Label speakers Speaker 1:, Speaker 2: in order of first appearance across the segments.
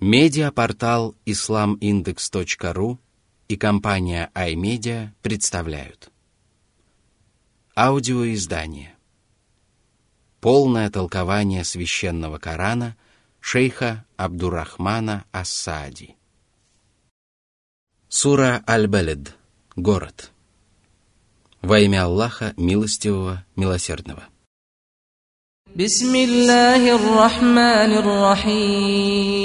Speaker 1: Медиапортал islamindex.ru и компания iMedia представляют Аудиоиздание Полное толкование священного Корана шейха Абдурахмана Ассади Сура Аль-Балед. Город. Во имя Аллаха, милостивого, милосердного.
Speaker 2: بسم الله الرحمن الرحيم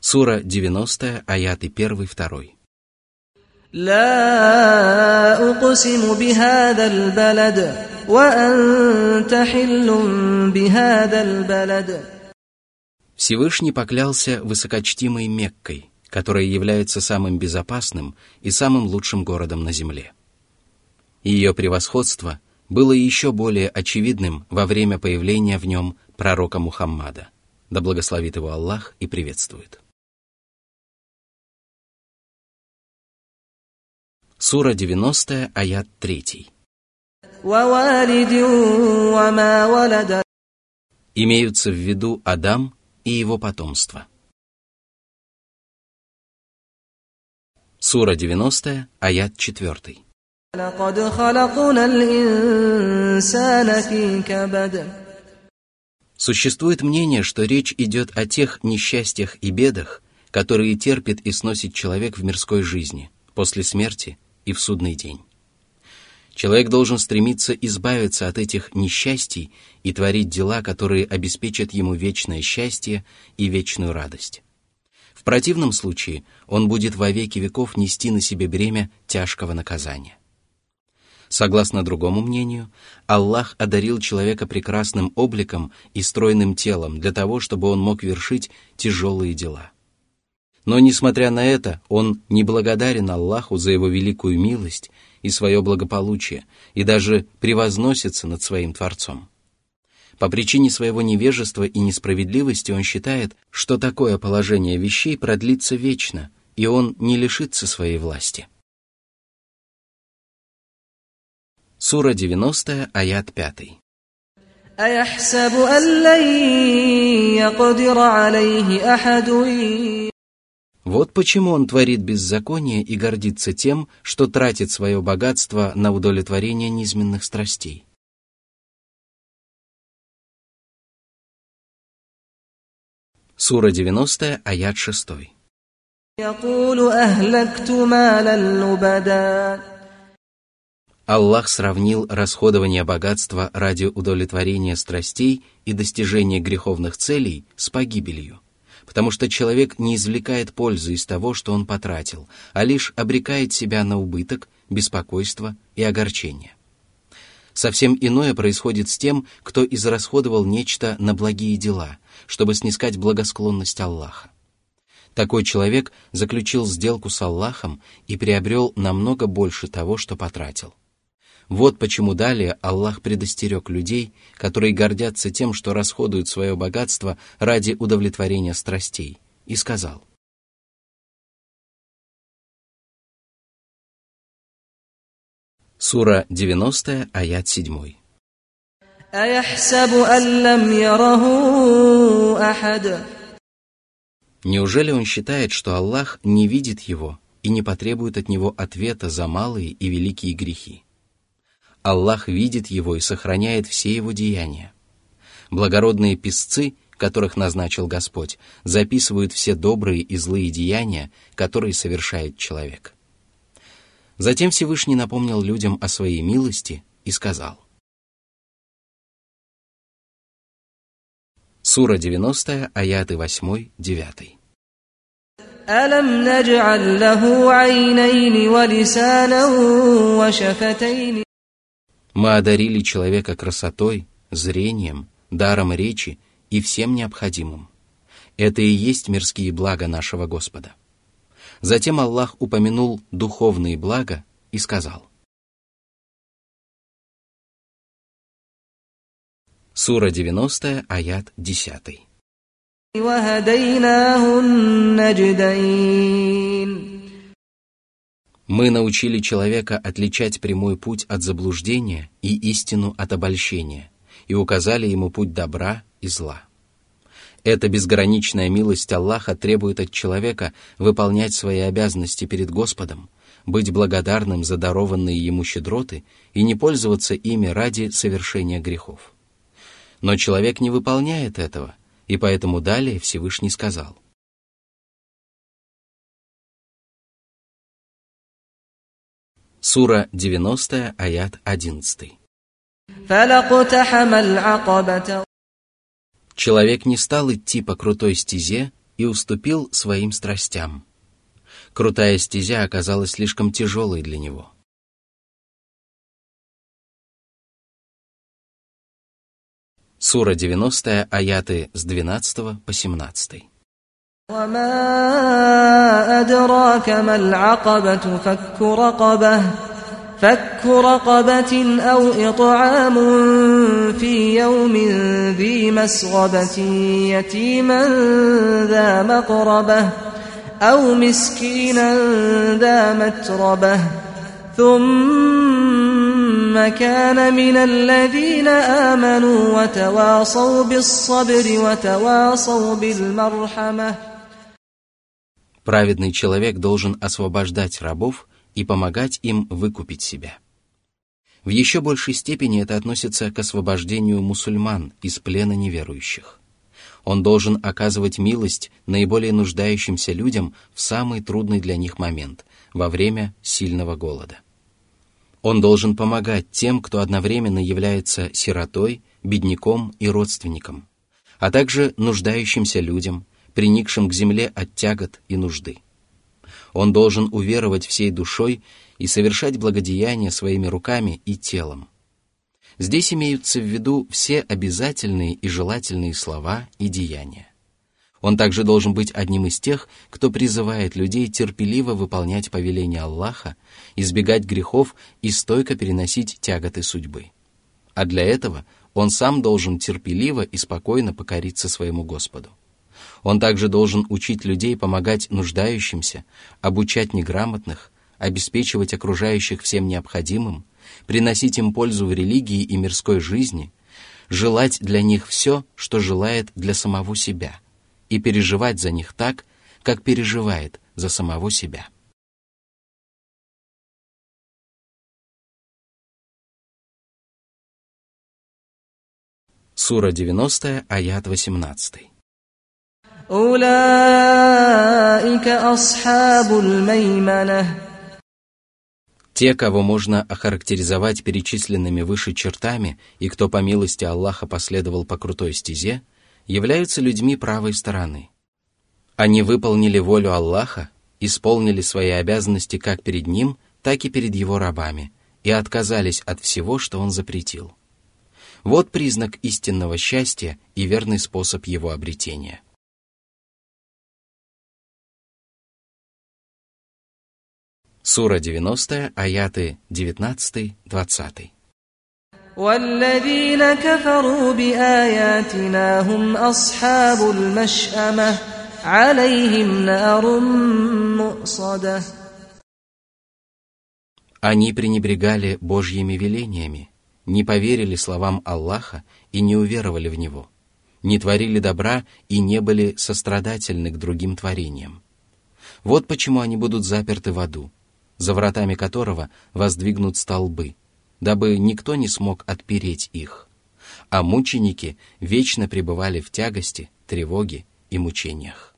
Speaker 1: Сура 90, аяты 1-2.
Speaker 2: لا أقسم بهذا البلد وأنت حل بهذا البلد
Speaker 1: Всевышний поклялся высокочтимой Меккой, которая является самым безопасным и самым лучшим городом на земле. Ее превосходство было еще более очевидным во время появления в нем пророка Мухаммада. Да благословит его Аллах и приветствует. Сура 90, аят 3. Имеются в виду Адам и его потомство. Сура 90, аят 4.
Speaker 2: لقد خلقنا الإنسان في كبد
Speaker 1: Существует мнение, что речь идет о тех несчастьях и бедах, которые терпит и сносит человек в мирской жизни, после смерти и в судный день. Человек должен стремиться избавиться от этих несчастий и творить дела, которые обеспечат ему вечное счастье и вечную радость. В противном случае он будет во веки веков нести на себе бремя тяжкого наказания. Согласно другому мнению, Аллах одарил человека прекрасным обликом и стройным телом для того, чтобы он мог вершить тяжелые дела. Но, несмотря на это, он не благодарен Аллаху за его великую милость и свое благополучие, и даже превозносится над своим Творцом. По причине своего невежества и несправедливости он считает, что такое положение вещей продлится вечно, и он не лишится своей власти. Сура 90, аят 5.
Speaker 2: أيحسب أن لن يقدر عليه أحد
Speaker 1: Вот почему он творит беззаконие и гордится тем, что тратит свое богатство на удовлетворение низменных страстей. Сура 90, аят 6. Аллах сравнил расходование богатства ради удовлетворения страстей и достижения греховных целей с погибелью, потому что человек не извлекает пользы из того, что он потратил, а лишь обрекает себя на убыток, беспокойство и огорчение. Совсем иное происходит с тем, кто израсходовал нечто на благие дела, чтобы снискать благосклонность Аллаха. Такой человек заключил сделку с Аллахом и приобрел намного больше того, что потратил. Вот почему далее Аллах предостерег людей, которые гордятся тем, что расходуют свое богатство ради удовлетворения страстей, и сказал – Сура 90, аят 7. Неужели он считает, что Аллах не видит его и не потребует от него ответа за малые и великие грехи? Аллах видит его и сохраняет все его деяния. Благородные писцы, которых назначил Господь, записывают все добрые и злые деяния, которые совершает человек. Затем Всевышний напомнил людям о своей милости и сказал. Сура 90, аяты 8-9.
Speaker 2: ألم نجعل له عينين ولسانا وشفتين
Speaker 1: Мы одарили человека красотой, зрением, даром речи и всем необходимым. Это и есть мирские блага нашего Господа. Затем Аллах упомянул духовные блага и сказал. Сура 90, аят 10.
Speaker 2: وهديناه النجدين
Speaker 1: Мы научили человека отличать прямой путь от заблуждения и истину от обольщения, и указали ему путь добра и зла. Эта безграничная милость Аллаха требует от человека выполнять свои обязанности перед Господом, быть благодарным за дарованные ему щедроты и не пользоваться ими ради совершения грехов. Но человек не выполняет этого, и поэтому далее Всевышний сказал. Сура 90, аят 11. Человек не стал идти по крутой стезе и уступил своим страстям. Крутая стезя оказалась слишком тяжелой для него. Сура 90, аяты с 12 по 17.
Speaker 2: وما أدراك ما العقبة فك رقبة فك رقبة أو إطعام في يوم ذي مسغبة يتيما ذا مقربة أو مسكينا ذا متربة ثم كان من الذين آمنوا وتواصوا بالصبر وتواصوا بالمرحمة
Speaker 1: Праведный человек должен освобождать рабов и помогать им выкупить себя. В еще большей степени это относится к освобождению мусульман из плена неверующих. Он должен оказывать милость наиболее нуждающимся людям в самый трудный для них момент, во время сильного голода. Он должен помогать тем, кто одновременно является сиротой, бедняком и родственником, а также нуждающимся людям, приникшим к земле от тягот и нужды. Он должен уверовать всей душой и совершать благодеяния своими руками и телом. Здесь имеются в виду все обязательные и желательные слова и деяния. Он также должен быть одним из тех, кто призывает людей терпеливо выполнять повеления Аллаха, избегать грехов и стойко переносить тяготы судьбы. А для этого он сам должен терпеливо и спокойно покориться своему Господу. Он также должен учить людей помогать нуждающимся, обучать неграмотных, обеспечивать окружающих всем необходимым, приносить им пользу в религии и мирской жизни, желать для них все, что желает для самого себя, и переживать за них так, как переживает за самого себя. Сура 90, аят 18. Те, кого можно охарактеризовать перечисленными выше чертами и кто по милости Аллаха последовал по крутой стезе, являются людьми правой стороны. Они выполнили волю Аллаха, исполнили свои обязанности как перед Ним, так и перед Его рабами и отказались от всего, что Он запретил. Вот признак истинного счастья и верный способ его обретения – Сура 90, аяты 19-20.
Speaker 2: والذين كفروا بآياتنا هم أصحاب المشأمة عليهم نار مؤصدة
Speaker 1: Они пренебрегали Божьими велениями, не поверили словам Аллаха и не уверовали в Него, не творили добра и не были сострадательны к другим творениям. Вот почему они будут заперты в аду – за вратами которого воздвигнут столбы, дабы никто не смог отпереть их, а мученики вечно пребывали в тягости, тревоге и мучениях.